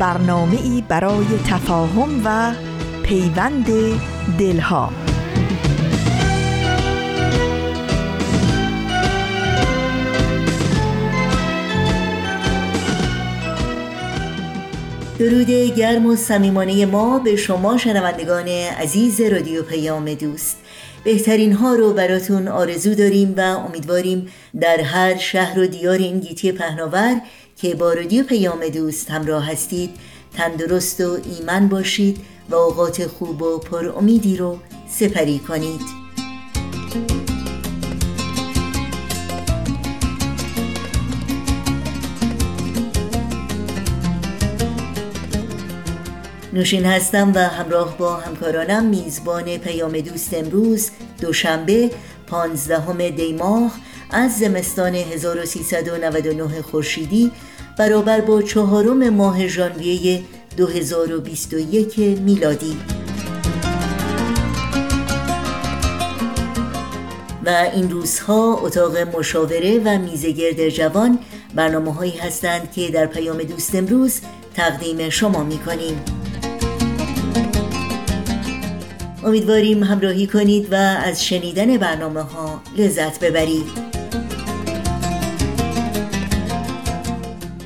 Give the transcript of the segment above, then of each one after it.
برنامه ای برای تفاهم و پیوند دلها. درود گرم و صمیمانه ما به شما شنوندگان عزیز رادیو پیام دوست. بهترین ها رو براتون آرزو داریم و امیدواریم در هر شهر و دیار این گیتی پهناور که با رادیو پیام دوست همراه هستید تندرست و ایمن باشید و اوقات خوب و پر امیدی رو سپری کنید. نوشین هستم و همراه با همکارانم میزبان پیام دوست امروز دوشنبه پانزدهم دی ماه از زمستان 1399 خورشیدی برابر با چهارم ماه ژانویه 2021 میلادی. و این روزها اتاق مشاوره و میزگرد جوان برنامه هایی هستند که در پیام دوست امروز تقدیم شما می کنیم امیدواریم همراهی کنید و از شنیدن برنامه ها لذت ببرید.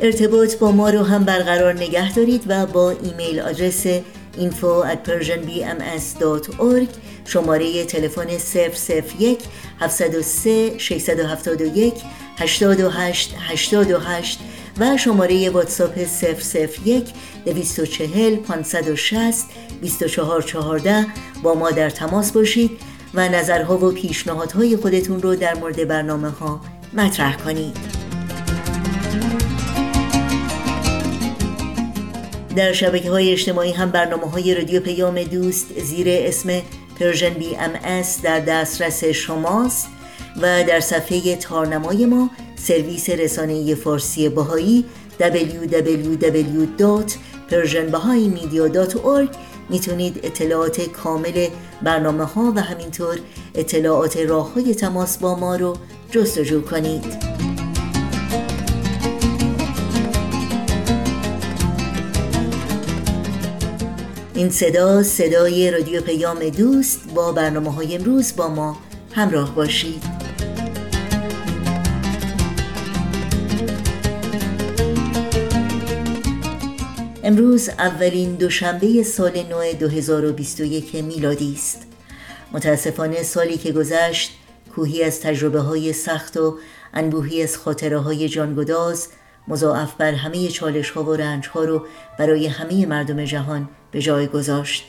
ارتباط با ما رو هم برقرار نگه دارید و با ایمیل آدرس info at persianbms.org شماره تلفن 001 703 671 828 828 و شماره واتساپ 001 240 560 2414 با ما در تماس باشید و نظرها و پیشنهادهای خودتون رو در مورد برنامه ها مطرح کنید. در شبکه های اجتماعی هم برنامه های رادیو پیام دوست زیر اسم Persian BMS در دسترس شماست و در صفحه تارنمای ما سرویس رسانه فارسی باهایی www.persianbahaimedia.org می‌تونید اطلاعات کامل برنامه ها و همینطور اطلاعات راه های تماس با ما رو جستجو کنید. این صدا صدای رادیو پیام دوست با برنامه های امروز با ما همراه باشید. امروز اولین دوشنبه سال نو 2021 میلادی است. متاسفانه سالی که گذشت کوهی از تجربه های سخت و انبوهی از خاطره های جانگداز مضاعف بر همه چالش ها و رنج ها رو برای همه مردم جهان به جای گذاشت.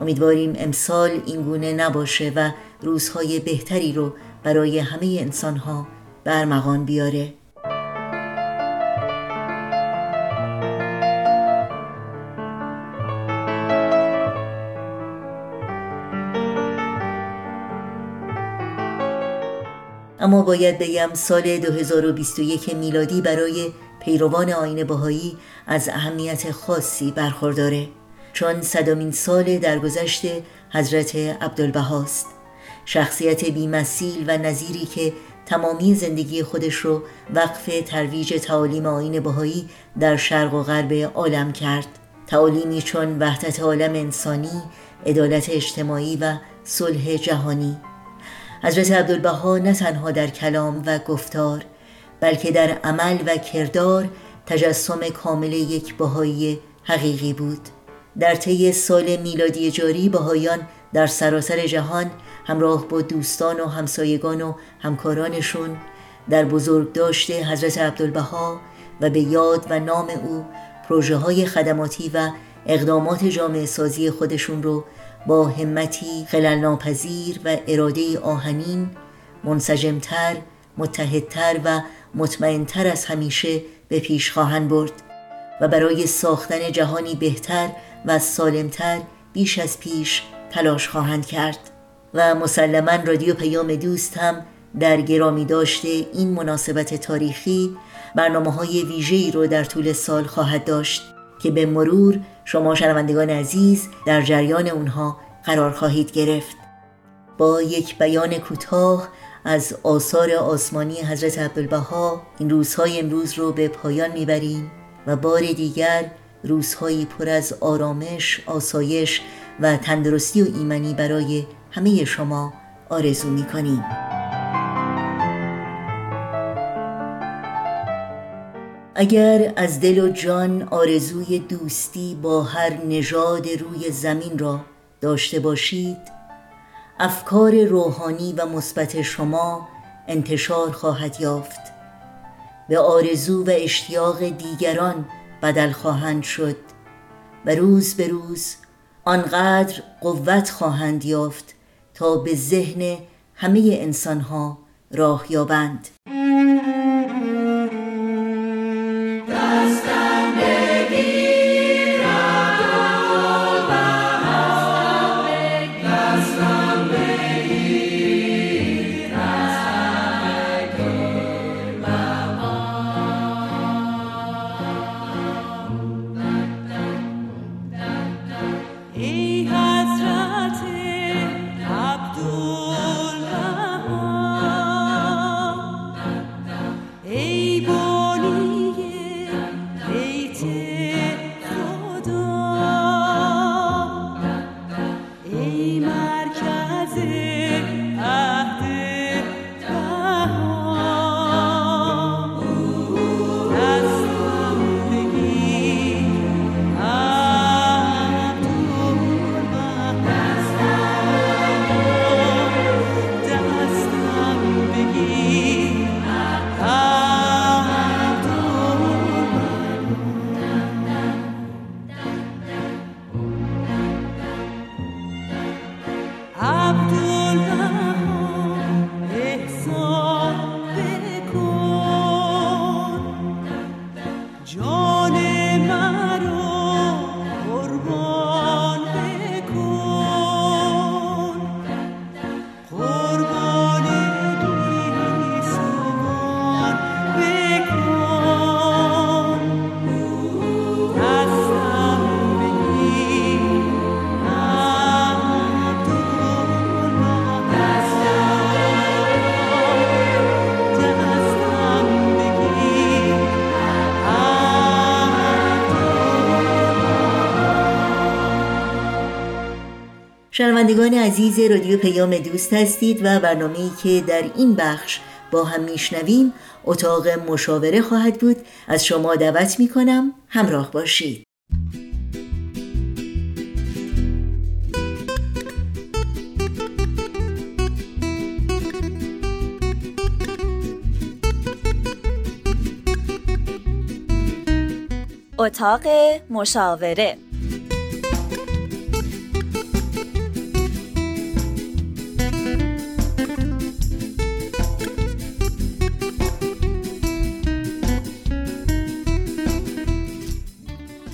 امیدواریم امسال این گونه نباشه و روزهای بهتری رو برای همه انسان ها برمغان بیاره. اما باید بگم سال 2021 میلادی برای پیروان آین بهایی از اهمیت خاصی برخورداره. چون صدامین سال درگذشت حضرت عبدالبهاست شخصیت بیمثیل و نظیری که تمامی زندگی خودش رو وقف ترویج تعالیم آین بهایی در شرق و غرب عالم کرد. تعالیمی چون وحدت عالم انسانی، عدالت اجتماعی و صلح جهانی. حضرت عبدالبها نه تنها در کلام و گفتار بلکه در عمل و کردار تجسم کامل یک بهایی حقیقی بود. در طی سال میلادی جاری بهایان در سراسر جهان همراه با دوستان و همسایگان و همکارانشون در بزرگ داشته حضرت عبدالبها و به یاد و نام او پروژه های خدماتی و اقدامات جامعه سازی خودشون رو با همتی خلل ناپذیر و اراده آهنین منسجمتر متحدتر و مطمئنتر از همیشه به پیش خواهند برد و برای ساختن جهانی بهتر و سالمتر بیش از پیش تلاش خواهند کرد و مسلما رادیو پیام دوست هم در گرامی داشته این مناسبت تاریخی برنامه های ویژه‌ای رو در طول سال خواهد داشت که به مرور شما شنوندگان عزیز در جریان اونها قرار خواهید گرفت. با یک بیان کوتاه از آثار آسمانی حضرت عبدالبها این روزهای امروز رو به پایان می‌بریم و بار دیگر روزهایی پر از آرامش، آسایش و تندرستی و ایمنی برای همه شما آرزو می‌کنیم. اگر از دل و جان آرزوی دوستی با هر نژاد روی زمین را داشته باشید افکار روحانی و مثبت شما انتشار خواهد یافت. به آرزو و اشتیاق دیگران بدل خواهند شد و روز به روز آنقدر قوت خواهند یافت تا به ذهن همه انسانها راه یابند. شنوندگان عزیز رادیو پیام دوست هستید و برنامه‌ای که در این بخش با هم میشنویم اتاق مشاوره خواهد بود. از شما دعوت می کنم همراه باشید. اتاق مشاوره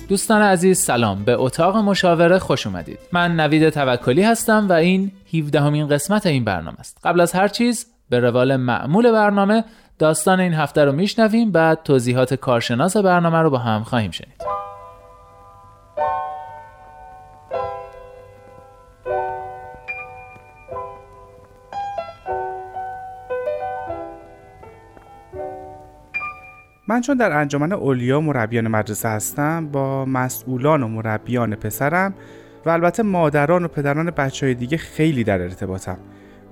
دوستان عزیز سلام. به اتاق مشاوره خوش اومدید. من نوید توکلی هستم و این 17 همین قسمت این برنامه است. قبل از هر چیز به روال معمول برنامه داستان این هفته رو میشنویم بعد توضیحات کارشناس برنامه رو با هم خواهیم شنید. من چون در انجمن اولیا مربیان مدرسه هستم با مسئولان و مربیان پسرم و البته مادران و پدران بچه های دیگه خیلی در ارتباطم.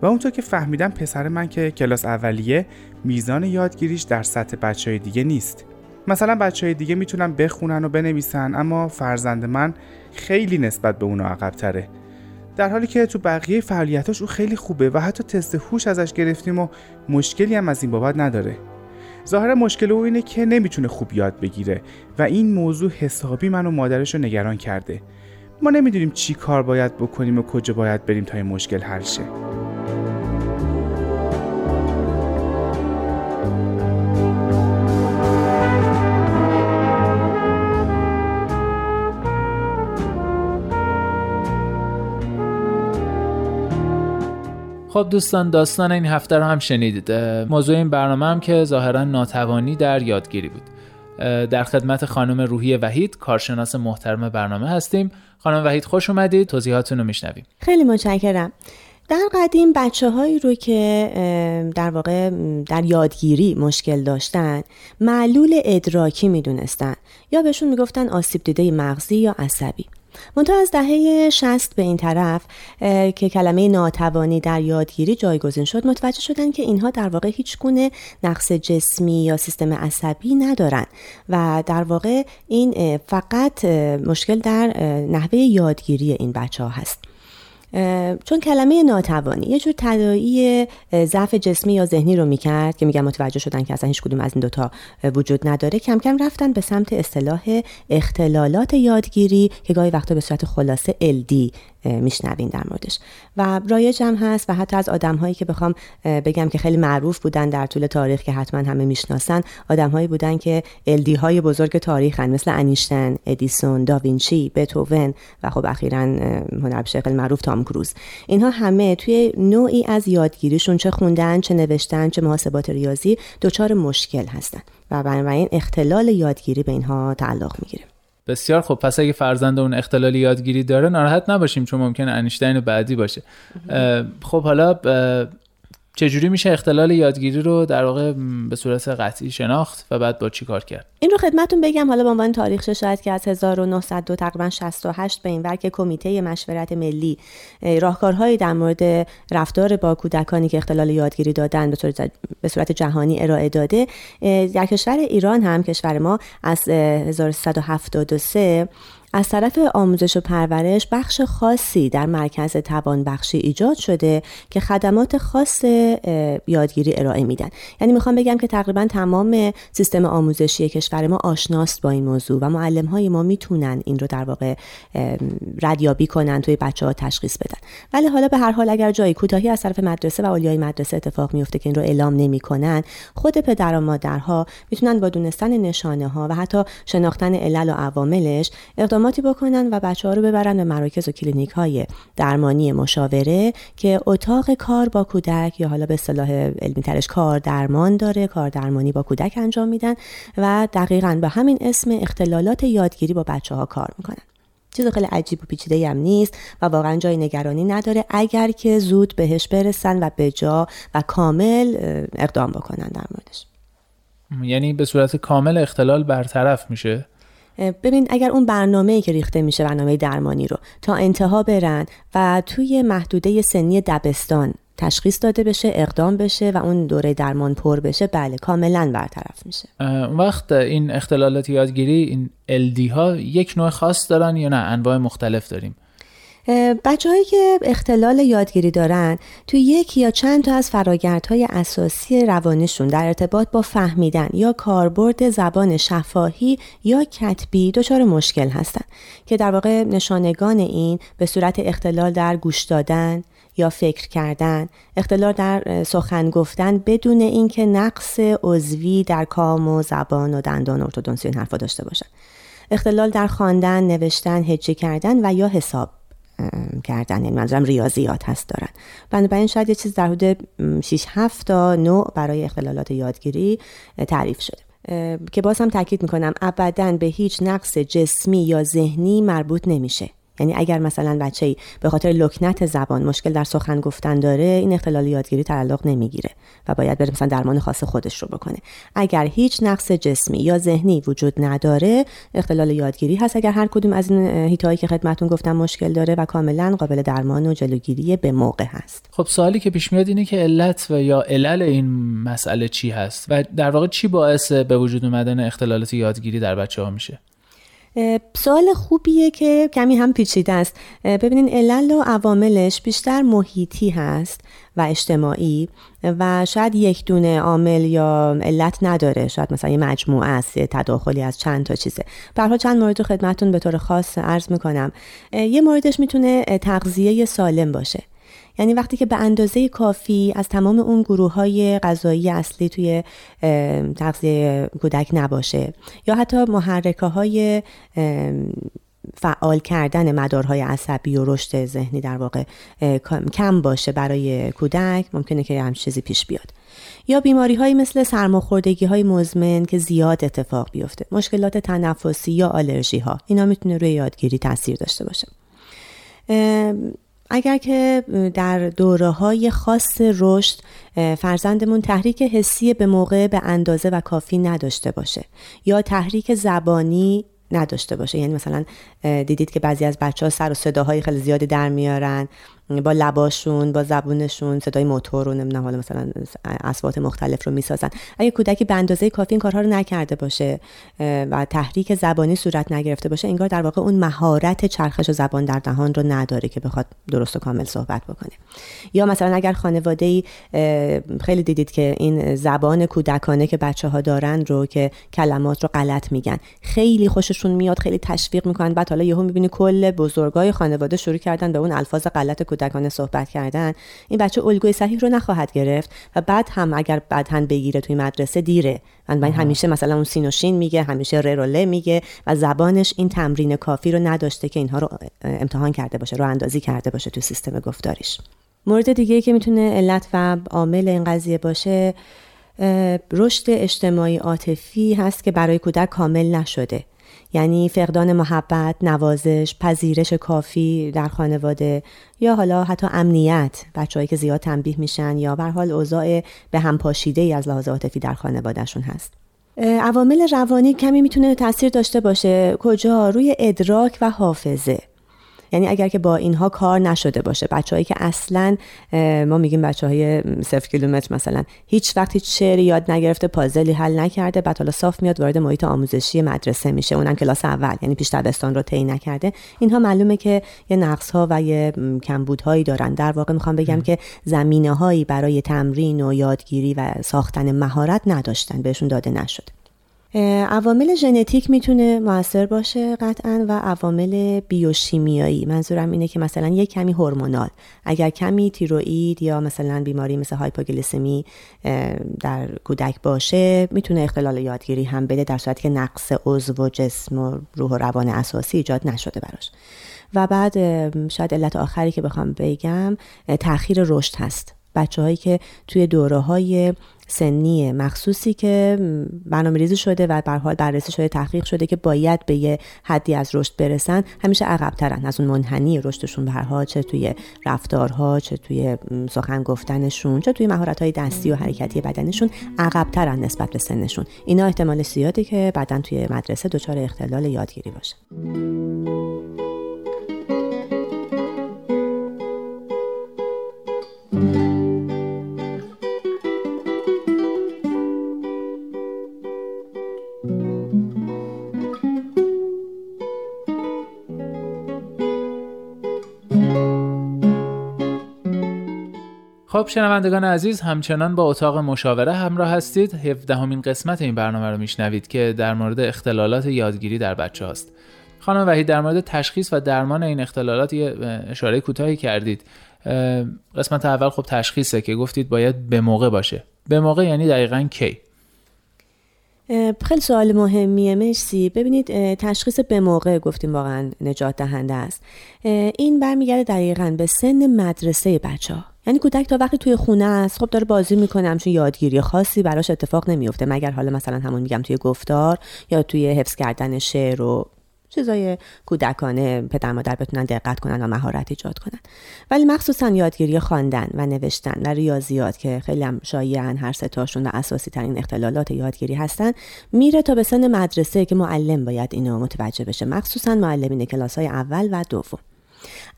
و اونطور که فهمیدم پسر من که کلاس اولیه میزان یادگیریش در سطح بچه های دیگه نیست. مثلا بچه های دیگه می‌تونن بخونن و بنویسن اما فرزند من خیلی نسبت به اونا عقب تره در حالی که تو بقیه فعالیتاش او خیلی خوبه و حتی تست هوش ازش گرفتیم و مشکلی هم از این بابت نداره. ظاهر مشکل او اینه که نمی‌تونه خوب یاد بگیره و این موضوع حسابی منو مادرش رو نگران کرده. ما نمی‌دونیم چی کار باید بکنیم و کجا باید بریم تا این مشکل حل شه. خب دوستان داستان این هفته رو هم شنیدید. موضوع این برنامه هم که ظاهرا ناتوانی در یادگیری بود. در خدمت خانم روحی وحید کارشناس محترم برنامه هستیم. خانم وحید خوش اومدید. توضیحاتون رو میشنویم. خیلی متشکرم. در قدیم بچه هایی رو که در واقع در یادگیری مشکل داشتن معلول ادراکی می‌دونستن یا بهشون می‌گفتن آسیب دیده مغزی یا عصبی. منتها از دهه 60 به این طرف که کلمه ناتوانی در یادگیری جایگزین شد متوجه شدن که اینها در واقع هیچ گونه نقص جسمی یا سیستم عصبی ندارن و در واقع این فقط مشکل در نحوه یادگیری این بچه ها هست. چون کلمه ناتوانی یه جور تدایی ضعف جسمی یا ذهنی رو می‌کرد که میگم متوجه شدن که اصلا هیچ کدوم از این دوتا وجود نداره. کم کم رفتن به سمت اصطلاح اختلالات یادگیری که گاهی وقتا به صورت خلاصه LD میشنوین در موردش. و رایج هم هست و حتی از آدم هایی که بخوام بگم که خیلی معروف بودن در طول تاریخ که حتما همه می‌شناسن آدم هایی بودن که الدی های بزرگ تاریخ هن مثل انیشتن ادیسون داوینچی بتوون و خب اخیرا هنرپیشه خیلی معروف تام کروز. اینها همه توی نوعی از یادگیریشون چه خوندن چه نوشتن چه محاسبات ریاضی دچار مشکل هستن. و بنابراین اختلال یادگیری به اینها تعلق می‌گیره. بسیار خب پس اگه فرزند اون اختلال یادگیری داره ناراحت نباشیم چون ممکنه انیشتین بعدی باشه. خب حالا چجوری میشه اختلال یادگیری رو در واقع به صورت قطعی شناخت و بعد با چی کار کرد؟ این رو خدمتون بگم حالا به عنوان تاریخ شاید که از 1902 تقریبا 68 به این ور که کمیته مشورت ملی راهکارهایی در مورد رفتار با کودکانی که اختلال یادگیری دادن به صورت جهانی ارائه داده در کشور ایران هم کشور ما از 1373 از طرف آموزش و پرورش بخش خاصی در مرکز توانبخشی ایجاد شده که خدمات خاص یادگیری ارائه میدن. یعنی می‌خوام بگم که تقریبا تمام سیستم آموزشی کشور ما آشناست با این موضوع و معلم های ما می‌تونن این رو در واقع ردیابی کنن توی بچه ها تشخیص بدن. ولی حالا به هر حال اگر جایی کوتاهی از طرف مدرسه و اولیای مدرسه اتفاق میفته که این رو اعلام نمی‌کنن خود پدر و مادرها می‌تونن با دونستن نشانه ها و حتی شناختن علل و عواملش اقداماتی بکنن و بچه ها رو ببرن به مراکز و کلینیک های درمانی مشاوره که اتاق کار با کودک یا حالا به اصطلاح علمی ترش کار درمان داره کار درمانی با کودک انجام میدن و دقیقا به همین اسم اختلالات یادگیری با بچه ها کار می‌کنن. چیز خیلی عجیب و پیچیده هم نیست و واقعا جای نگرانی نداره اگر که زود بهش برسن و به جا و کامل اقدام بکنن در موردش. یعنی به صورت کامل اختلال برطرف میشه؟ ببین اگر اون برنامه که ریخته میشه برنامه درمانی رو تا انتها برن و توی محدوده سنی دبستان تشخیص داده بشه اقدام بشه و اون دوره درمان پر بشه بله کاملا برطرف میشه. اون وقت این اختلالات یادگیری این LD ها یک نوع خاص دارن یا نه؟ انواع مختلف داریم. بچه هایی که اختلال یادگیری دارن توی یک یا چند تا از فراگردهای اساسی روانشون در ارتباط با فهمیدن یا کاربرد زبان شفاهی یا کتبی دچار مشکل هستن که در واقع نشانگان این به صورت اختلال در گوش دادن یا فکر کردن اختلال در سخن گفتن بدون اینکه نقص عضوی در کام و زبان و دندان ارتودنسی این حرفا داشته باشن. اختلال در خواندن نوشتن هجی کردن و یا حساب کردن. یعنی منظورم ریاضیات هست دارن. بنابراین شاید یه چیز در حدود 6 7 تا نوع برای اختلالات یادگیری تعریف شده. که باز هم تاکید می‌کنم ابدا به هیچ نقص جسمی یا ذهنی مربوط نمیشه. یعنی اگر مثلا بچه به خاطر لکنت زبان مشکل در سخن گفتن داره این اختلال یادگیری تعلق نمی‌گیره و باید بره مثلا درمان خاص خودش رو بکنه. اگر هیچ نقص جسمی یا ذهنی وجود نداره اختلال یادگیری هست. اگر هر کدوم از این هیتایی که خدمتون گفتم مشکل داره و کاملا قابل درمان و جلوگیری به موقع هست. خب سوالی که پیش میاد اینه که علت و یا علل این مسئله چی هست و در واقع چی باعث به وجود اومدن اختلالات یادگیری در بچه ها میشه؟ سوال خوبیه که کمی هم پیچیده است. ببینین علل و عواملش بیشتر محیطی هست و اجتماعی و شاید یک دونه عامل یا علت نداره. شاید مثلا یه مجموعه است تداخلی از چند تا چیزه. برها چند مورد رو خدمتون به طور خاص عرض می‌کنم. یه موردش می‌تونه تغذیه سالم باشه. یعنی وقتی که به اندازه کافی از تمام اون گروه های غذایی اصلی توی تغذیه کودک نباشه یا حتی محرکه های فعال کردن مدارهای عصبی و رشد ذهنی در واقع کم باشه برای کودک ممکنه که همچین چیزی پیش بیاد. یا بیماری هایی مثل سرماخوردگی های مزمن که زیاد اتفاق بیفته مشکلات تنفسی یا آلرژی ها اینا می‌تونه روی یادگیری تاثیر داشته باشه. اگر که در دوره های خاص رشد فرزندمون تحریک حسی به موقع به اندازه و کافی نداشته باشه یا تحریک زبانی نداشته باشه. یعنی مثلا دیدید که بعضی از بچه ها سر و صداهای خیلی زیادی در میارن. با لباشون با زبونشون صدای موتور رو نمی‌دونم حالا مثلا اصوات مختلف رو می‌سازن. اگه کودکی به اندازه کافی این کارها رو نکرده باشه و تحریک زبانی صورت نگرفته باشه انگار در واقع اون مهارت چرخش زبان در دهان رو نداره که بخواد درست و کامل صحبت بکنه. یا مثلا اگر خانواده ای خیلی دیدید که این زبان کودکانه که بچه ها دارن رو که کلمات رو غلط میگن خیلی خوششون میاد خیلی تشویق می‌کنن. بعد حالا یهو می‌بینی کل بزرگای خانواده شروع کردن به اون الفاظ غلط کودکانه صحبت کردن این بچه الگوی صحیح رو نخواهد گرفت و بعد هم اگر بعد بگیره توی مدرسه دیره. من همیشه مثلا اون سین و شین میگه همیشه ر و ل میگه و زبانش این تمرین کافی رو نداشته که اینها رو امتحان کرده باشه رو اندازی کرده باشه تو سیستم گفتاریش. مورد دیگه که می‌تونه علت و عامل این قضیه باشه رشد اجتماعی عاطفی هست که برای کودک کامل نشده. یعنی فقدان محبت، نوازش، پذیرش کافی در خانواده یا حالا حتی امنیت بچههایی که زیاد تنبیه میشن یا به حال اوضاع به هم پاشیده ای از لحاظ عاطفی در خانوادهشون هست. عوامل روانی کمی می‌تونه تاثیر داشته باشه. کجا؟ روی ادراک و حافظه. یعنی اگر که با اینها کار نشده باشه. بچههایی که اصلا ما میگیم بچه های صفر کیلومتر مثلا هیچ وقت هیچ شعری یاد نگرفته پازلی حل نکرده بعد حالا صاف میاد وارد محیط آموزشی مدرسه میشه. اونم کلاس اول یعنی پیش دبستان رو طی نکرده. اینها معلومه که یه نقص ها و یه کمبودهایی دارن. در واقع می‌خوام بگم که زمینه هایی برای تمرین و یادگیری و ساختن مهارت نداشتن بهشون داده نشده. عوامل ژنتیک می‌تونه موثر باشه قطعا و عوامل بیوشیمیایی. منظورم اینه که مثلا یک کمی هورمونال. اگر کمی تیروئید یا مثلا بیماری مثل هایپوگلیسمی در کودک باشه می‌تونه اختلال یادگیری هم بده در صورتی که نقص عضو و جسم و روح و روان اساسی ایجاد نشده براش. و بعد شاید علت آخری که بخوام بگم تاخیر رشد هست. بچه هایی که توی دوره های سنی مخصوصی که برنامه ریزی شده و به حال بررسی شده تحقیق شده که باید به یه حدی از رشد برسن. همیشه عقب ترن از اون منحنی رشدشون به هر حال چه توی رفتارها چه توی سخن گفتنشون چه توی مهارت های دستی و حرکتی بدنشون عقب ترن نسبت به سنشون. اینا احتمال زیاده که بعدا توی مدرسه دچار اختلال یادگیری باشه. خب شنوندگان عزیز همچنان با اتاق مشاوره همراه هستید. 17 همین قسمت این برنامه رو میشنوید که در مورد اختلالات یادگیری در بچه هاست خانم وحید در مورد تشخیص و درمان این اختلالات یه اشاره کوتاهی کردید. قسمت اول خب تشخیصه که گفتید باید به موقع باشه. به موقع یعنی دقیقا کی؟ خیلی سوال مهمیه مرسی. ببینید تشخیص به موقع گفتیم واقعا نجات دهنده است. این برمیگرده دقیقا به سن مدرسه بچه ها یعنی کودک تا وقتی توی خونه است خب داره بازی می‌کنه همچون یادگیری خاصی براش اتفاق نمیفته مگر حالا مثلا همون میگم توی گفتار یا توی حفظ کردن شعر و چیزای کودکانه پدر مادر بتونن دقت کنن و مهارت ایجاد کنن. ولی مخصوصا یادگیری خواندن و نوشتن و ریاضیات که خیلی هم شایعن هر ستاشون و اساسی ترین اختلالات یادگیری هستن میره تا به سن مدرسه که معلم باید اینو متوجه بشه. مخصوصا معلمین کلاس های اول و دوم.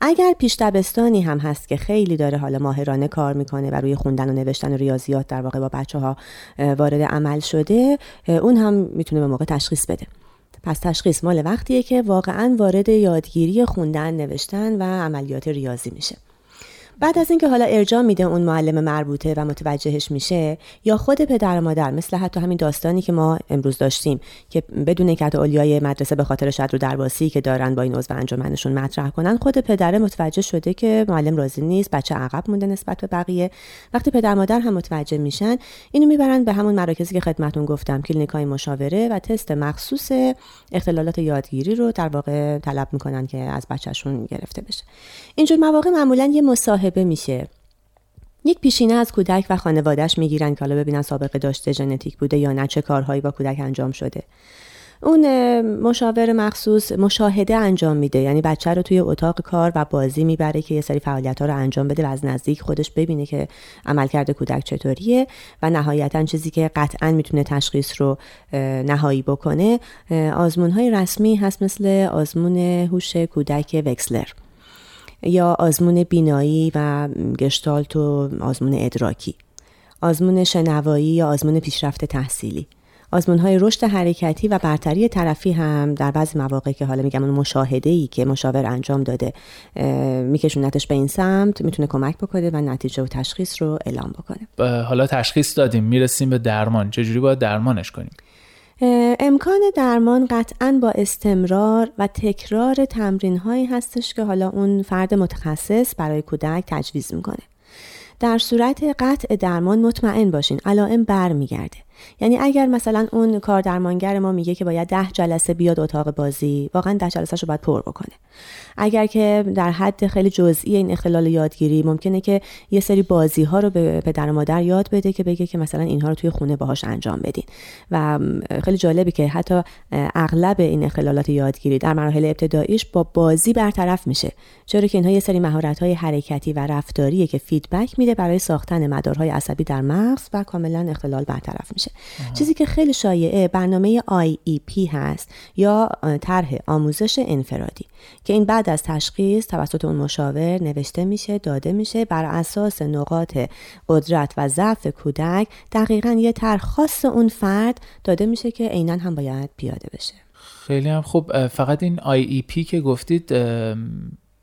اگر پیش دبستانی هم هست که خیلی داره حالا ماهرانه کار می‌کنه و روی خوندن و نوشتن و ریاضیات در واقع با بچه ها وارد عمل شده اون هم می‌تونه به موقع تشخیص بده. پس تشخیص مال وقتیه که واقعا وارد یادگیری خوندن نوشتن و عملیات ریاضی میشه. بعد از اینکه حالا ارجاع میده اون معلم مربوطه و متوجهش میشه یا خود پدر و مادر مثل حتی همین داستانی که ما امروز داشتیم که بدون که اولیای مدرسه به خاطر شد رو درواسی که دارن با این عضو انجمنشون مطرح کنن خود پدر متوجه شده که معلم راضی نیست بچه عقب مونده نسبت به بقیه. وقتی پدر مادر هم متوجه میشن اینو می‌برن به همون مراکزی که خدمتون گفتم کلینیک های مشاوره و تست مخصوص اختلالات یادگیری رو در واقع طلب می‌کنن که از بچهشون گرفته بشه. اینجور مواقع معمولا یه مصاحبه میشه. یک پیشینه از کودک و خانوادهش می‌گیرن که حالا ببینن سابقه داشته ژنتیک بوده یا نه چه کارهایی با کودک انجام شده. اون مشاور مخصوص مشاهده انجام میده. یعنی بچه رو توی اتاق کار و بازی می‌بره که یه سری فعالیت ها رو انجام بده و از نزدیک خودش ببینه که عملکرد کودک چطوریه و نهایتا چیزی که قطعا می‌تونه تشخیص رو نهایی بکنه آزمون های رسمی هست مثل آزمون هوش کودک وکسلر. یا آزمون بینایی و گشتالت و آزمون ادراکی آزمون شنوایی یا آزمون پیشرفت تحصیلی. آزمون های رشد حرکتی و برتری طرفی هم در بعضی مواقع که حالا میگم اون مشاهده ای که مشاور انجام داده میکشونتش به این سمت می‌تونه کمک بکنه و نتیجه و تشخیص رو اعلام بکنه. حالا تشخیص دادیم می‌رسیم به درمان. چجوری باید درمانش کنیم؟ امکان درمان قطعا با استمرار و تکرار تمرین هایی هستش که حالا اون فرد متخصص برای کودک تجویز می‌کنه. در صورت قطع درمان مطمئن باشین. علائم برمیگرده. یعنی اگر مثلا اون کار درمانگر ما میگه که باید ده جلسه بیاد اتاق بازی واقعا ده جلسه رو باید پر بکنه. اگر که در حد خیلی جزئی این اختلال یادگیری ممکنه که یه سری بازی ها رو به پدر و مادر یاد بده که بگه که مثلا اینها رو توی خونه باهاش انجام بدین. و خیلی جالبی که حتی اغلب این اختلالات یادگیری در مراحل ابتداییش با بازی برطرف میشه. چرا که اینها یه سری مهارت های حرکتی و رفتاریه که فیدبک میده برای ساختن مدارهای عصبی در مغز و کاملا اختلال برطرف میشه. چیزی که خیلی شایعه برنامه IEP هست یا طرح آموزش انفرادی که این بعد از تشخیص توسط اون مشاور نوشته میشه داده میشه بر اساس نقاط قدرت و ضعف کودک دقیقا یه طرح خاص اون فرد داده میشه که عینا هم باید پیاده بشه. خیلی هم خوب. فقط این IEP که گفتید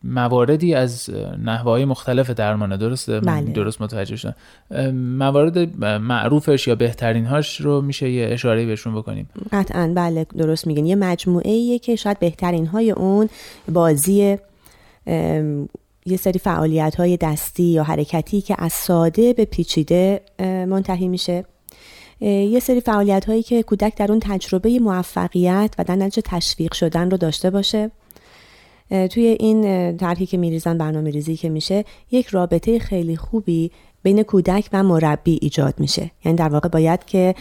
مواردی از نحوه های مختلف درمانه درسته؟ بله. درست متوجه شدم. موارد معروفش یا بهترین هاش رو میشه یه اشاره بهشون بکنیم. قطعا بله درست میگن یه مجموعه ایه که شاید بهترین های اون بازی یه سری فعالیت های دستی یا حرکتی که از ساده به پیچیده منتهی میشه. یه سری فعالیت هایی که کودک در اون تجربه موفقیت و در نتیجه تشویق شدن رو داشته باشه. توی این طرحی که میریزن برنامه ریزی که میشه یک رابطه خیلی خوبی بین کودک و مربی ایجاد میشه. یعنی در واقع باید که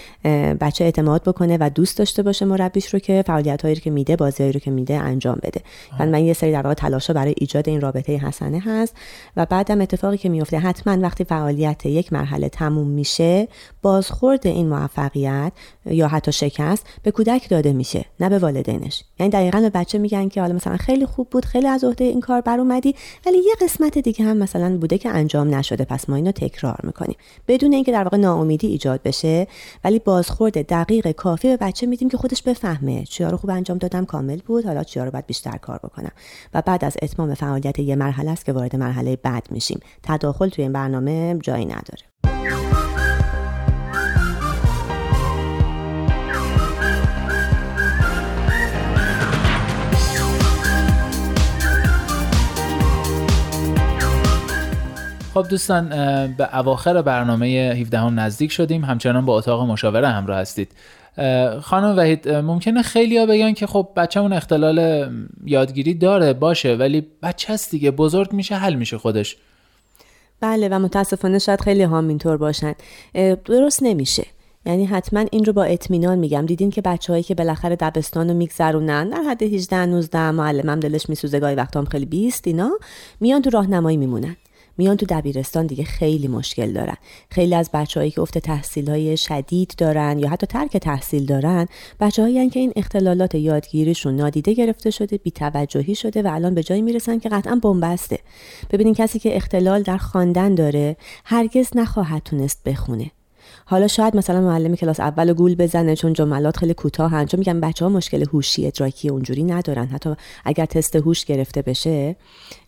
بچه اعتماد بکنه و دوست داشته باشه مربیش رو که فعالیت هایی رو که میده بازی رو که میده انجام بده. و من یه سری در واقع تلاشا برای ایجاد این رابطه حسنه هست و بعدم اتفاقی که میفته حتما وقتی فعالیت یک مرحله تموم میشه بازخورد این موفقیت یا حتی شکست به کودک داده میشه نه به والدینش. یعنی دقیقا به بچه میگن که حالا مثلا خیلی خوب بود خیلی از عهده این کار بر اومدی ولی یه قسمت دیگه هم مثلا بوده که انجام نشده. پس ما اینو تکرار می‌کنیم. بدون اینکه در واقع ناامیدی ایجاد بشه ولی بازخورد دقیق کافی به بچه میدیم که خودش بفهمه چیا رو خوب انجام دادم کامل بود حالا چیا رو باید بیشتر کار بکنم. و بعد از اتمام فعالیت یه مرحله است که وارد مرحله بعد میشیم. تداخل توی این برنامه جایی نداره. خب دوستان به اواخر برنامه 17 هم نزدیک شدیم. همچنان با اتاق مشاوره همراه هستید. خانم وحید ممکنه خیلی ها بگن که خب بچه اون اختلال یادگیری داره باشه ولی بچه هست دیگه بزرگ میشه حل میشه خودش. بله و متاسفانه شاید خیلی هم اینطور باشن. درست نمیشه. یعنی حتما این رو با اطمینان میگم. دیدین که بچههایی که بالاخره دبستان رو میگذرونن در حد 18 19 معلمم دلش میسوزه گاهی وقتا هم خیلی بیست اینا میان تو راهنمایی میمونن. میان تو دبیرستان دیگه خیلی مشکل دارن. خیلی از بچههایی که افت تحصیل های شدید دارن یا حتی ترک تحصیل دارن بچههایی که این اختلالات یادگیریشون نادیده گرفته شده بیتوجهی شده و الان به جایی می‌رسن که قطعا بنبسته. ببینین کسی که اختلال در خواندن داره هرگز نخواهد تونست بخونه. حالا شاید مثلا معلم کلاس اول گول بزنه چون جملات خیلی کوتاه چون میگم بچه ها مشکل هوشی ادراکی اونجوری ندارن. حتی اگر تست هوش گرفته بشه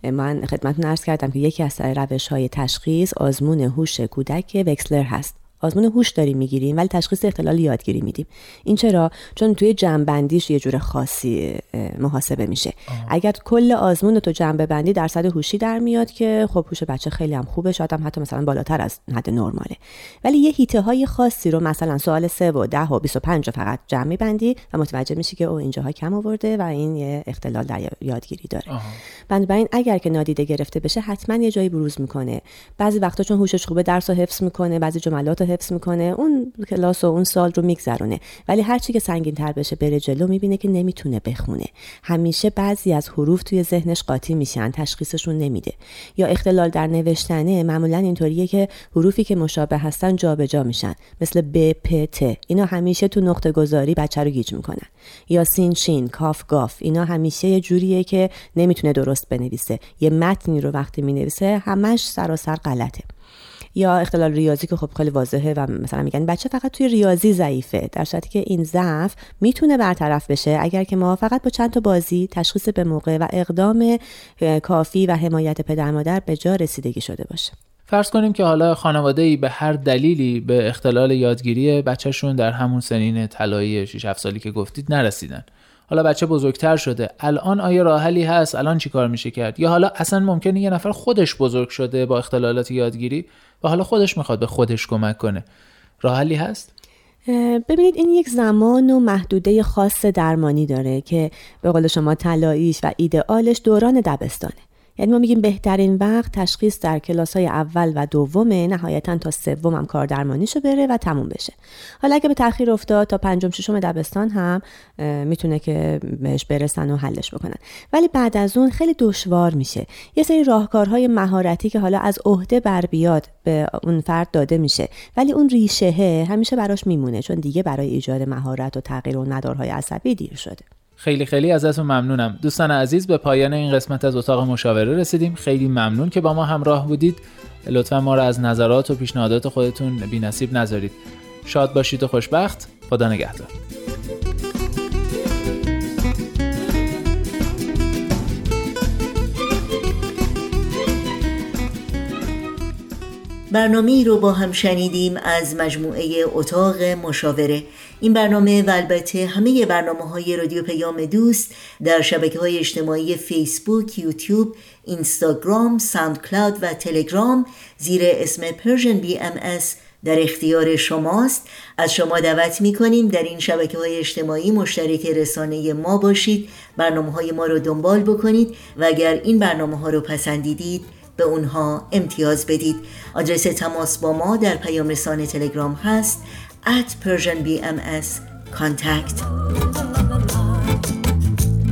من خدمتتون عرض کردم که یکی از روش های تشخیص آزمون هوش کودک وکسلر هست. آزمون هوش داریم می‌گیریم ولی تشخیص اختلال یادگیری میدیم. این چرا؟ چون توی جنبندیش یه جور خاصی محاسبه میشه. اگر کل آزمون تو جنبه بندی درصد هوشی در میاد که خب هوش بچه خیلی هم خوبه شاید هم حتی مثلا بالاتر از حد نرماله. ولی یه هیته های خاصی رو مثلا سوال 3 و 10 و 25 رو فقط جمع میبندی و متوجه میشی که او اینجاها کم آورده و این یه اختلال در یادگیری داره. بنابراین اگر که نادیده گرفته بشه حتما یه جایی بروز می‌کنه. بعضی وقتا چون هوشش خوبه درس رو حفظ می‌کنه بعضی جملات حفظ می‌کنه اون کلاس و اون سال رو میگذرونه. ولی هر چی که سنگین تر بشه بره جلو می‌بینه که نمی‌تونه بخونه. همیشه بعضی از حروف توی ذهنش قاطی میشن تشخیصشون نمیده. یا اختلال در نوشتنه معمولا اینطوریه که حروفی که مشابه هستن جابجا جا میشن. مثل ب پ ت. اینا همیشه تو نقطه گذاری بچه رو گیج می‌کنن. یا سین شین کاف گاف. اینا همیشه یه جوریه که نمی‌تونه درست بنویسه. یه متنی رو وقتی می‌نویسه همش سراسر غلطه. یا اختلال ریاضی که خب خیلی واضحه و مثلا میگن بچه فقط توی ریاضی ضعیفه در صورتی که این ضعف می‌تونه برطرف بشه اگر که ما فقط با چند تا بازی تشخیص به موقع و اقدام کافی و حمایت پدر مادر به جا رسیدگی شده باشه. فرض کنیم که حالا خانواده ای به هر دلیلی به اختلال یادگیری بچهشون در همون سنین طلایی 6 7 سالی که گفتید نرسیدن. حالا بچه بزرگتر شده الان آیا راه حلی هست؟ الان چیکار میشه کرد؟ یا حالا اصلا ممکنه یه نفر خودش بزرگ شده با اختلالات یادگیری؟ و حالا خودش می‌خواد به خودش کمک کنه. راه حلی هست؟ ببینید این یک زمان و محدوده خاص درمانی داره که به قول شما طلاییش و ایدئالش دوران دبستانه. یعنی ما میگیم بهترین وقت تشخیص در کلاس های اول و دومه نهایتا تا سوم هم کار درمانیشو بره و تموم بشه. حالا اگه به تاخیر افتاد تا پنجم ششم دبستان هم می‌تونه که بهش برسن و حلش بکنن. ولی بعد از اون خیلی دشوار میشه. یه سری راهکارهای مهارتی که حالا از عهده بر بیاد به اون فرد داده میشه. ولی اون ریشه همیشه براش میمونه چون دیگه برای ایجاد مهارت و تغییر و ندارهای عصبی دیر شده. خیلی خیلی ازتون ممنونم. دوستان عزیز به پایان این قسمت از اتاق مشاوره رسیدیم. خیلی ممنون که با ما همراه بودید. لطفا ما را از نظرات و پیشنهادات خودتون بی نصیب نذارید. شاد باشید و خوشبخت. خدا نگهدار. برنامه رو با هم شنیدیم از مجموعه اتاق مشاوره. این برنامه و البته همه برنامه های رادیو پیام دوست در شبکه های اجتماعی فیسبوک، یوتیوب، اینستاگرام، ساوند کلاود و تلگرام زیر اسم بی ام در اختیار شماست. از شما دعوت می کنیم در این شبکه های اجتماعی مشترک رسانه ما باشید برنامه های ما رو دنبال بکنید و اگر این برنامه ها رو پسندیدید به اونها امتیاز بدید. آدرس تماس با ما در پیام رسانه تلگرام هست. At Persian BMS contact.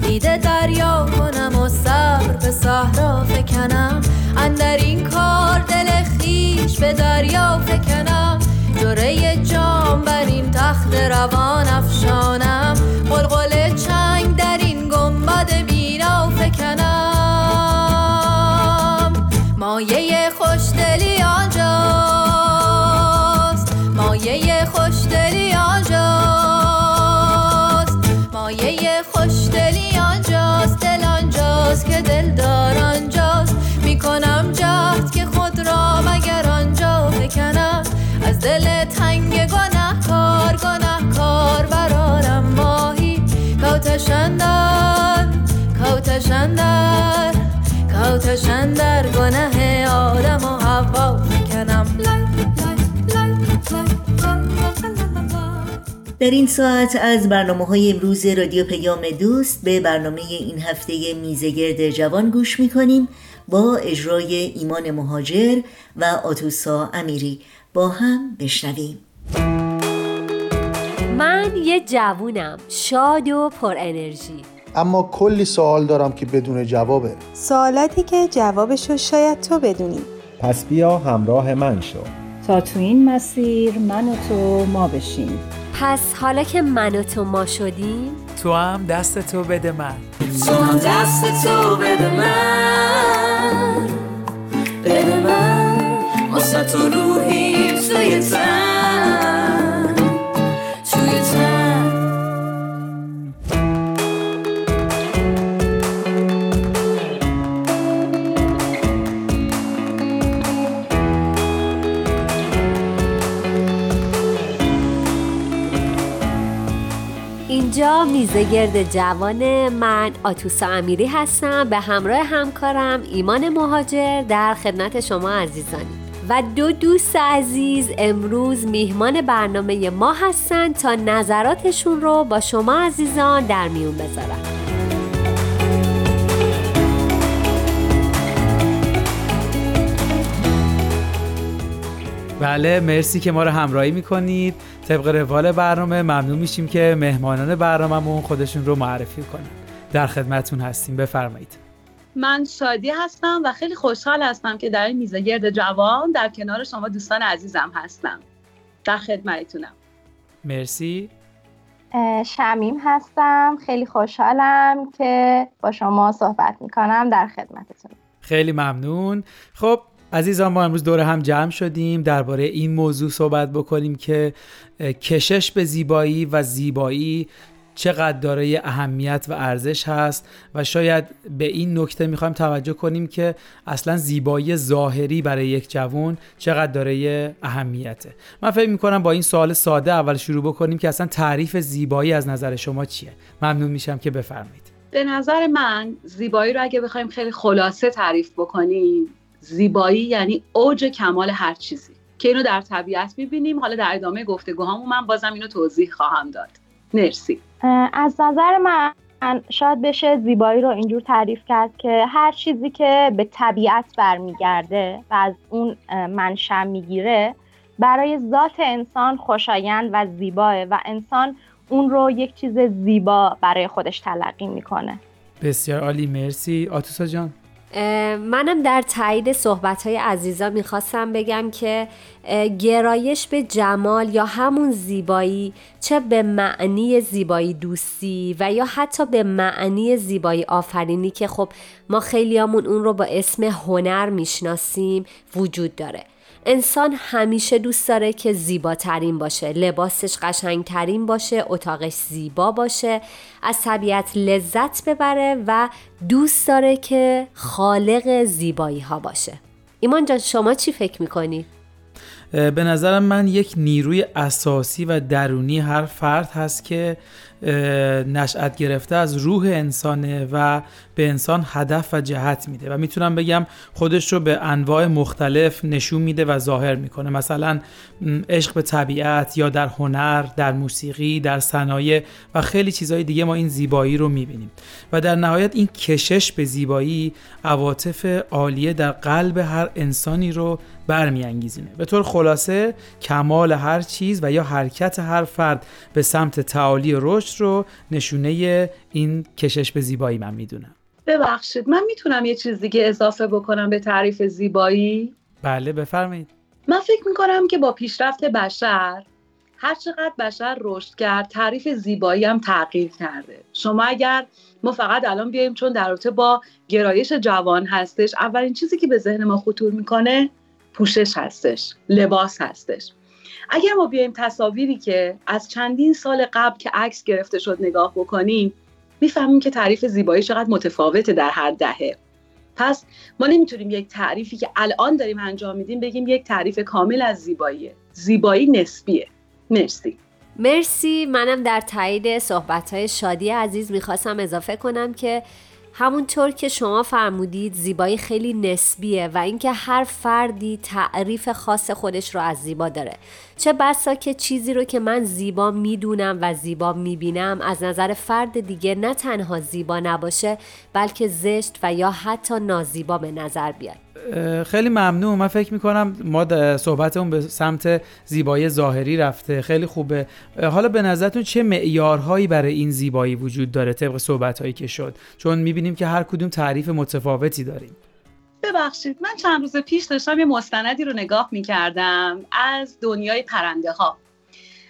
دیده دریا کنم و سر به صحرا فکنم. اندر این کار دل خیش به دریا فکنم. جره جام بر این تخت روان افشانم. قلقل کوتشندر کوتشندر گناه آدم و حوا فکنم. در این ساعت از برنامه های امروز رادیو پیام دوست به برنامه این هفته میزگرد جوان گوش می‌کنیم با اجرای ایمان مهاجر و آتوسا امیری. با هم بشنویم. من یه جوونم شاد و پر انرژی. اما کلی سوال دارم که بدون جوابه. سوالاتی که جوابشو شاید تو بدونی. پس بیا همراه من شو. تا تو این مسیر من و تو ما بشیم. پس حالا که من و تو ما شدیم تو هم دست تو بده من. تو هم دست تو بده من. بده من. واسه تو روحی توی تن. میزه گرد جوان من آتوسا امیری هستم. به همراه همکارم ایمان مهاجر در خدمت شما عزیزانی و دو دوست عزیز امروز میهمان برنامه ما هستند تا نظراتشون رو با شما عزیزان در میون بذارن بله مرسی که ما رو همراهی می‌کنید. طبق روال برنامه ممنون میشیم که مهمانان برنامهمون خودشون رو معرفی کنن. در خدمتون هستیم. بفرمایید. من شادی هستم و خیلی خوشحال هستم که در این میزه گرد جوان در کنار شما دوستان عزیزم هستم. در خدمتتونم. مرسی. شمیم هستم. خیلی خوشحالم که با شما صحبت می‌کنم. در خدمتتون. خیلی ممنون. خب عزیزان ما امروز دور هم جمع شدیم درباره این موضوع صحبت بکنیم که کشش به زیبایی و زیبایی چقدر دارای اهمیت و ارزش هست و شاید به این نکته می‌خوایم توجه کنیم که اصلا زیبایی ظاهری برای یک جوان چقدر دارای اهمیته. من فکر می‌کنم با این سوال ساده اول شروع بکنیم که اصلا تعریف زیبایی از نظر شما چیه؟ ممنون میشم که بفرمایید. به نظر من زیبایی رو اگه بخوایم خیلی خلاصه تعریف بکنیم زیبایی یعنی اوج کمال هر چیزی. که اینو در طبیعت می‌بینیم. حالا در ادامه گفتگوهامون من بازم اینو توضیح خواهم داد. مرسی. از نظر من شاید بشه زیبایی رو اینجور تعریف کرد که هر چیزی که به طبیعت برمیگرده و از اون منشأ می‌گیره برای ذات انسان خوشایند و زیباه و انسان اون رو یک چیز زیبا برای خودش تلقی می‌کنه. بسیار عالی. مرسی. آتوسا جان. منم در تایید صحبت های عزیزا می‌خواستم بگم که گرایش به جمال یا همون زیبایی چه به معنی زیبایی دوستی و یا حتی به معنی زیبایی آفرینی که خب ما خیلیامون اون رو با اسم هنر می‌شناسیم وجود داره. انسان همیشه دوست داره که زیباترین باشه لباسش قشنگترین باشه اتاقش زیبا باشه از طبیعت لذت ببره و دوست داره که خالق زیبایی ها باشه ایمان جان شما چی فکر می‌کنی؟ به نظرم من یک نیروی اساسی و درونی هر فرد هست که نشأت گرفته از روح انسانه و به انسان هدف و جهت میده و می‌تونم بگم خودش رو به انواع مختلف نشون میده و ظاهر می‌کنه. مثلا عشق به طبیعت یا در هنر در موسیقی در صنایع و خیلی چیزهای دیگه ما این زیبایی رو می‌بینیم. و در نهایت این کشش به زیبایی عواطف عالیه در قلب هر انسانی رو برمیانگیزینه. به طور خلاصه کمال هر چیز و یا حرکت هر فرد به سمت تعالی رشد رو نشونه این کشش به زیبایی من می‌دونم ببخشید من می‌تونم یه چیز دیگه اضافه بکنم به تعریف زیبایی؟ بله بفرمایید. من فکر می‌کنم که با پیشرفت بشر هر چقدر بشر رشد کرد تعریف زیبایی هم تغییر کرده. شما اگر ما فقط الان بیایم چون در رابطه با گرایش جوان هستش اولین چیزی که به ذهن ما خطور می‌کنه پوشش هستش لباس هستش. اگر ما بیایم تصاویری که از چندین سال قبل که عکس گرفته شد نگاه بکنیم می‌فهمیم که تعریف زیبایی چقدر متفاوته در هر دهه. پس ما نمی‌تونیم یک تعریفی که الان داریم انجام میدیم بگیم یک تعریف کامل از زیباییه. زیبایی نسبیه. مرسی. مرسی. منم در تایید صحبت های شادی عزیز می‌خواستم اضافه کنم که همونطور که شما فرمودید زیبایی خیلی نسبیه و اینکه هر فردی تعریف خاص خودش رو از زیبا داره. چه بسا که چیزی رو که من زیبا می‌دونم و زیبا می‌بینم از نظر فرد دیگه نه تنها زیبا نباشه بلکه زشت و یا حتی نازیبا به نظر بیاد. خیلی ممنون. من فکر می‌کنم ما صحبتمون به سمت زیبایی ظاهری رفته. خیلی خوبه. حالا به نظرتون چه معیارهایی برای این زیبایی وجود داره طبق صحبتهایی که شد؟ چون می‌بینیم که هر کدوم تعریف متفاوتی داریم. ببخشید. من چند روز پیش داشتم یه مستندی رو نگاه می‌کردم از دنیای پرنده ها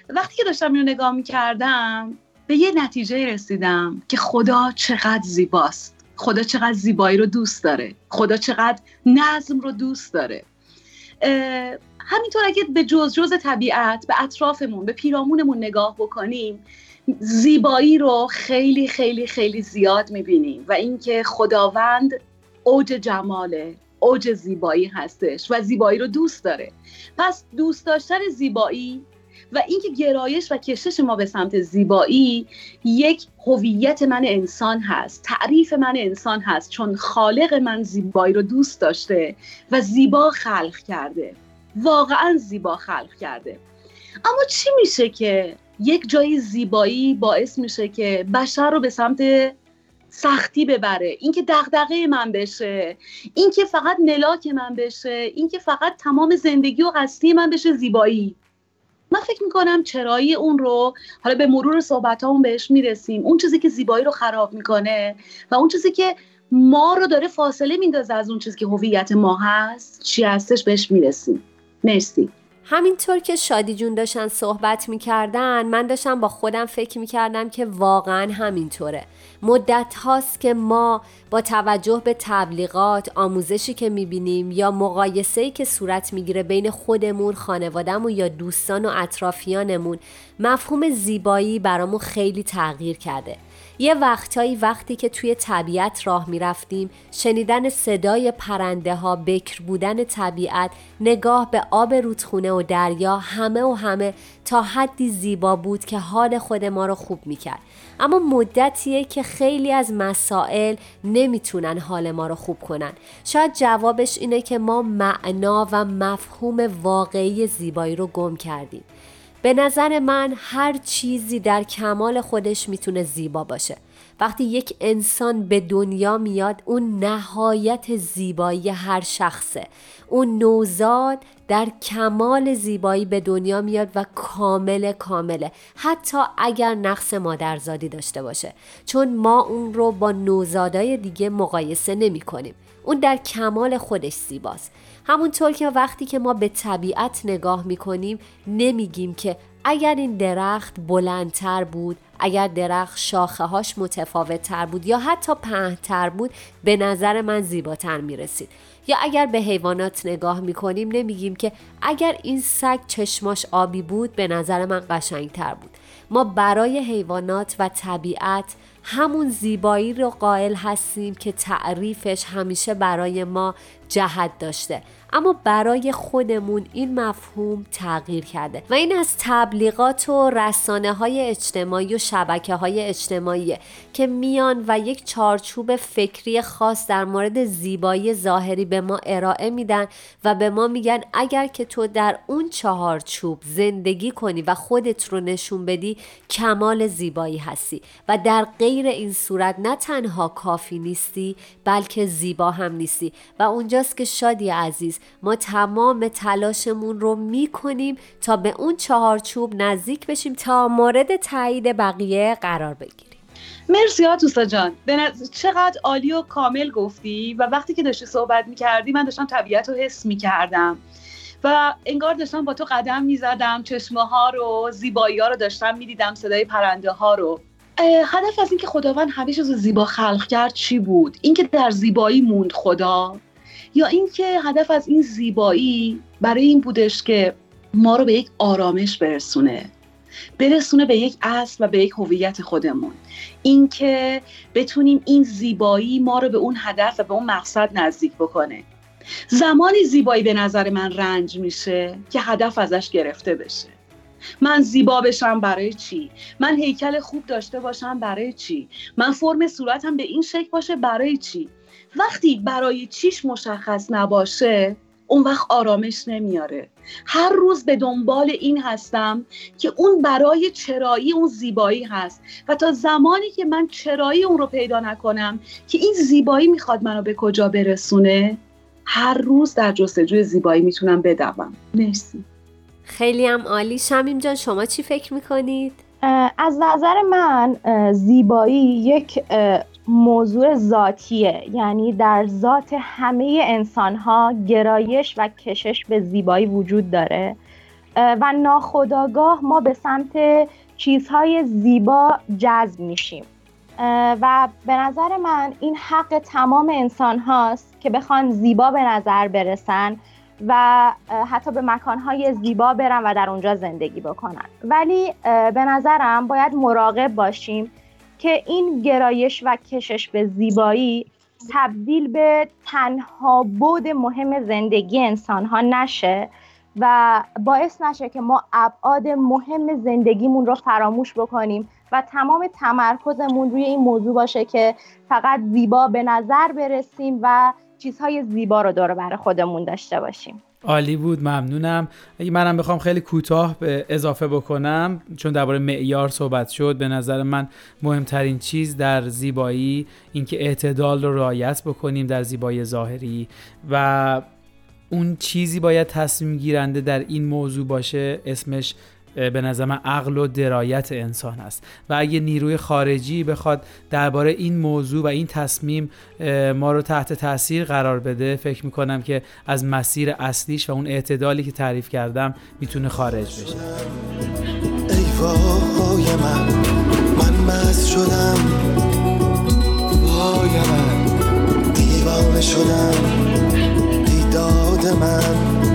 وقتی که داشتم اینو نگاه می‌کردم به یه نتیجه رسیدم که خدا چقدر زیباست. خدا چقدر زیبایی رو دوست داره. خدا چقدر نظم رو دوست داره. همینطور اگه به جز جز طبیعت به اطرافمون به پیرامونمون نگاه بکنیم زیبایی رو خیلی خیلی خیلی زیاد می‌بینیم و اینکه خداوند اوج جماله اوج زیبایی هستش و زیبایی رو دوست داره. پس دوست داشتن زیبایی و اینکه گرایش و کشش ما به سمت زیبایی یک هویت من انسان هست تعریف من انسان هست چون خالق من زیبایی رو دوست داشته و زیبا خلق کرده. واقعا زیبا خلق کرده. اما چی میشه که یک جای زیبایی باعث میشه که بشر رو به سمت سختی ببره؟ اینکه دغدغه من بشه اینکه فقط ملاک من بشه اینکه فقط تمام زندگی و هستی من بشه زیبایی. من فکر می‌کنم چرایی اون رو حالا به مرور صحبت اون بهش می‌رسیم. اون چیزی که زیبایی رو خراب می‌کنه و اون چیزی که ما رو داره فاصله میندازه از اون چیزی که هویت ما هست چی هستش بهش می‌رسیم. مرسی. همینطور که شادی جون داشتن صحبت می‌کردن من داشتم با خودم فکر می‌کردم که واقعا همینطوره. مدت هاست که ما با توجه به تبلیغات آموزشی که می‌بینیم یا مقایسه‌ای که صورت می‌گیره بین خودمون خانوادهمون یا دوستان و اطرافیانمون مفهوم زیبایی برامون خیلی تغییر کرده. یه وقتایی وقتی که توی طبیعت راه می رفتیم شنیدن صدای پرنده ها بکر بودن طبیعت نگاه به آب رودخونه و دریا همه و همه تا حدی زیبا بود که حال خود ما رو خوب می کرد اما مدتیه که خیلی از مسائل نمی‌تونن حال ما رو خوب کنن. شاید جوابش اینه که ما معنا و مفهوم واقعی زیبایی رو گم کردیم. به نظر من هر چیزی در کمال خودش می‌تونه زیبا باشه. وقتی یک انسان به دنیا میاد اون نهایت زیبایی هر شخصه. اون نوزاد در کمال زیبایی به دنیا میاد و کامل کامله. حتی اگر نقص مادرزادی داشته باشه. چون ما اون رو با نوزادای دیگه مقایسه نمی کنیم. اون در کمال خودش زیباست. همونطور که وقتی که ما به طبیعت نگاه می‌کنیم نمیگیم که اگر این درخت بلندتر بود اگر درخت شاخه هاش متفاوت تر بود یا حتی پهنتر بود به نظر من زیباتر می‌رسید یا اگر به حیوانات نگاه می‌کنیم نمیگیم که اگر این سگ چشماش آبی بود به نظر من قشنگتر بود. ما برای حیوانات و طبیعت همون زیبایی رو قائل هستیم که تعریفش همیشه برای ما جهت داشته. اما برای خودمون این مفهوم تغییر کرده و این از تبلیغات و رسانه های اجتماعی و شبکه های اجتماعی که میان و یک چارچوب فکری خاص در مورد زیبایی ظاهری به ما ارائه میدن و به ما میگن اگر که تو در اون چهارچوب زندگی کنی و خودت رو نشون بدی کمال زیبایی هستی و در غیر این صورت نه تنها کافی نیستی بلکه زیبا هم نیستی و اونجاست که شادی عزیز ما تمام تلاشمون رو می‌کنیم تا به اون چهارچوب نزدیک بشیم تا مورد تایید بقیه قرار بگیریم. مرسی آتوسا جان. چقدر عالی و کامل گفتی و وقتی که داشتی صحبت می‌کردی من داشتم طبیعت رو حس می‌کردم و انگار داشتم با تو قدم می‌زدم چشمه ها رو زیبایی ها رو داشتم می‌دیدم صدای پرنده ها رو هدف از اینکه خداوند همه چیز زیبا خلق کرد چی بود؟ اینکه در زیبایی موند خدا. یا اینکه هدف از این زیبایی برای این بودش که ما رو به یک آرامش برسونه برسونه به یک اصل و به یک هویت خودمون. اینکه بتونیم این زیبایی ما رو به اون هدف و به اون مقصد نزدیک بکنه. زمانی زیبایی به نظر من رنج میشه که هدف ازش گرفته بشه. من زیبا بشم برای چی؟ من هیکل خوب داشته باشم برای چی؟ من فرم صورتم به این شکل باشه برای چی؟ وقتی برای چیش مشخص نباشه اون وقت آرامش نمیاره. هر روز به دنبال این هستم که اون برای چرایی اون زیبایی هست و تا زمانی که من چرایی اون رو پیدا نکنم که این زیبایی می‌خواد منو به کجا برسونه هر روز در جستجوی زیبایی می‌تونم بدوم. مرسی. خیلی هم عالی. شمیم جان شما چی فکر می‌کنید؟ از نظر من زیبایی یک موضوع ذاتیه. یعنی در ذات همه انسان ها گرایش و کشش به زیبایی وجود داره. و ناخداگاه ما به سمت چیزهای زیبا جذب میشیم. و به نظر من این حق تمام انسان هاست که بخوان زیبا به نظر برسن و حتی به مکانهای زیبا برن و در اونجا زندگی بکنن. ولی به نظرم باید مراقب باشیم که این گرایش و کشش به زیبایی تبدیل به تنها بود مهم زندگی انسان ها نشه و باعث نشه که ما ابعاد مهم زندگیمون رو فراموش بکنیم و تمام تمرکزمون روی این موضوع باشه که فقط زیبا به نظر برسیم و چیزهای زیبا رو دور بر خودمون داشته باشیم. عالی بود ممنونم. اگه منم بخوام خیلی کوتاه به اضافه بکنم چون درباره معیار صحبت شد. به نظر من مهمترین چیز در زیبایی اینکه اعتدال رو رعایت بکنیم در زیبایی ظاهری و اون چیزی باید تصمیم گیرنده در این موضوع باشه اسمش به نظر من عقل و درایت انسان است. و اگه نیروی خارجی بخواد درباره این موضوع و این تصمیم ما رو تحت تاثیر قرار بده فکر می‌کنم که از مسیر اصلیش و اون اعتدالی که تعریف کردم می‌تونه خارج بشه. ای من من شدم. وای دیوانه شدم. دیداد من.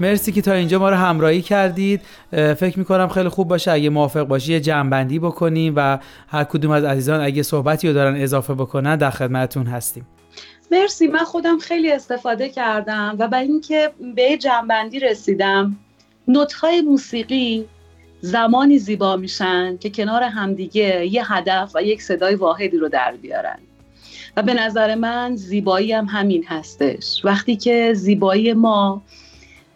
مرسی که تا اینجا ما رو همراهی کردید. فکر می‌کنم خیلی خوب باشه. اگه موافق باشی یه جمعبندی بکنیم و هر کدوم از عزیزان اگه صحبتی رو دارن اضافه بکنن در خدمتتون هستیم. مرسی. من خودم خیلی استفاده کردم و برای اینکه به جنبندی رسیدم نوتهای موسیقی زمانی زیبا میشن که کنار همدیگه یه هدف و یک صدای واحدی رو در بیارن. و به نظر من زیبایی هم همین هستش. وقتی که زیبایی ما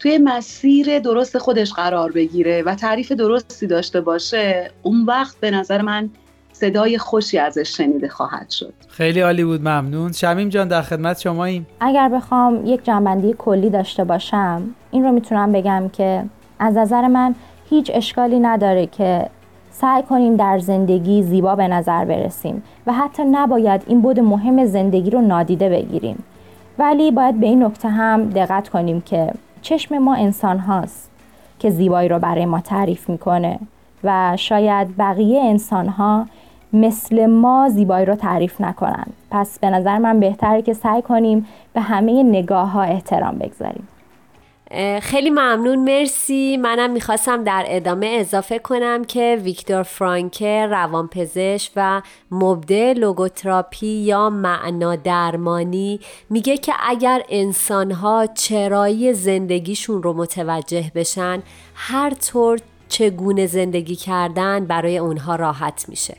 توی مسیر درست خودش قرار بگیره و تعریف درستی داشته باشه اون وقت به نظر من صدای خوشی ازش شنیده خواهد شد. خیلی عالی بود ممنون. شمیم جان در خدمت شماییم. اگر بخوام یک جنبندی کلی داشته باشم این رو می‌تونم بگم که از نظر من هیچ اشکالی نداره که سعی کنیم در زندگی زیبا به نظر برسیم و حتی نباید این بود مهم زندگی رو نادیده بگیریم. ولی باید به این نکته هم دقت کنیم که چشم ما انسان هاست که زیبایی رو برای ما تعریف می‌کنه و شاید بقیه انسان ها مثل ما زیبایی رو تعریف نکنند پس به نظر من بهتره که سعی کنیم به همه نگاه ها احترام بگذاریم. خیلی ممنون مرسی. منم می‌خواستم در ادامه اضافه کنم که ویکتور فرانکه روانپزشک و مبده لوگوتراپی یا معنا درمانی میگه که اگر انسانها چرایی زندگیشون رو متوجه بشن هر طور چگونه زندگی کردن برای اونها راحت میشه.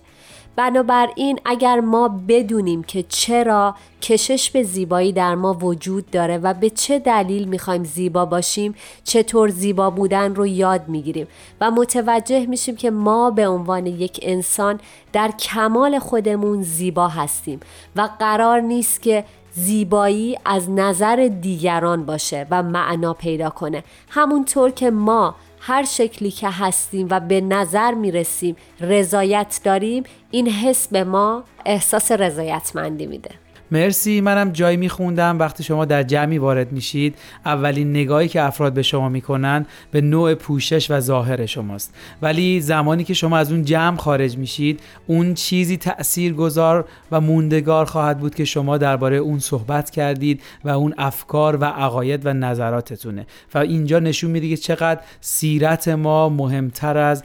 بنابراین اگر ما بدونیم که چرا کشش به زیبایی در ما وجود داره و به چه دلیل می‌خوایم زیبا باشیم چطور زیبا بودن رو یاد می‌گیریم و متوجه میشیم که ما به عنوان یک انسان در کمال خودمون زیبا هستیم و قرار نیست که زیبایی از نظر دیگران باشه و معنا پیدا کنه. همونطور که ما هر شکلی که هستیم و به نظر می‌رسیم رضایت داریم این حس به ما احساس رضایتمندی میده. مرسی منم جایی میخوندم. وقتی شما در جمعی وارد میشید اولین نگاهی که افراد به شما می‌کنن به نوع پوشش و ظاهر شماست. ولی زمانی که شما از اون جمع خارج میشید اون چیزی تأثیر گذار و موندگار خواهد بود که شما درباره اون صحبت کردید و اون افکار و عقاید و نظراتتونه. و اینجا نشون میده که چقدر سیرت ما مهمتر از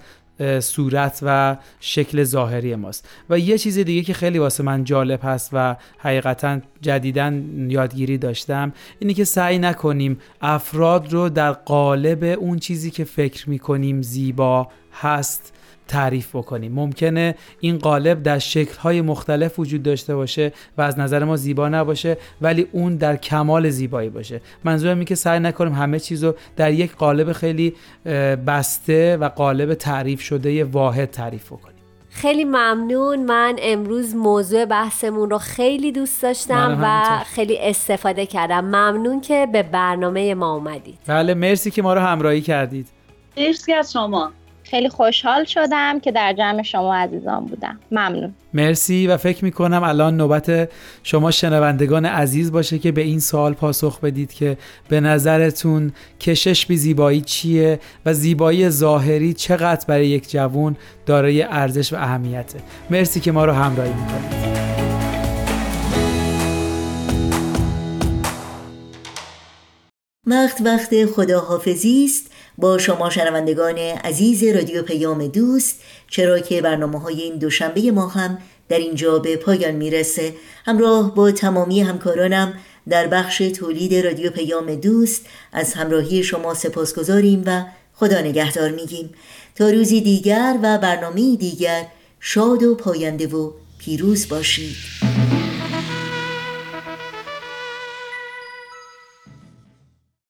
صورت و شکل ظاهری ماست. و یه چیز دیگه که خیلی واسه من جالب هست و حقیقتا جدیدا یادگیری داشتم اینه که سعی نکنیم افراد رو در قالب اون چیزی که فکر می‌کنیم زیبا هست تعریف بکنیم. ممکنه این قالب در شکلهای مختلف وجود داشته باشه و از نظر ما زیبا نباشه ولی اون در کمال زیبایی باشه. منظورم اینه که سعی نکنیم همه چیز رو در یک قالب خیلی بسته و قالب تعریف شده واحد تعریف بکنیم. خیلی ممنون. من امروز موضوع بحثمون رو خیلی دوست داشتم و خیلی استفاده کردم. ممنون که به برنامه ما اومدید. بله مرسی که ما رو همراهی کردید. مرسی از شما. خیلی خوشحال شدم که در جمع شما عزیزان بودم. ممنون. مرسی و فکر می‌کنم الان نوبت شما شنوندگان عزیز باشه که به این سوال پاسخ بدید که به نظرتون کشش به زیبایی چیه و زیبایی ظاهری چقدر برای یک جوون دارای ارزش و اهمیته. مرسی که ما رو همراهی می‌کنید. وقت وقت خداحافظی است. با شما شنوندگان عزیز رادیو پیام دوست چرا که برنامه های این دوشنبه ما هم در اینجا به پایان می‌رسه. همراه با تمامی همکارانم در بخش تولید رادیو پیام دوست از همراهی شما سپاسگزاریم و خدا نگهدار میگیم. تا روزی دیگر و برنامه دیگر شاد و پاینده و پیروز باشید.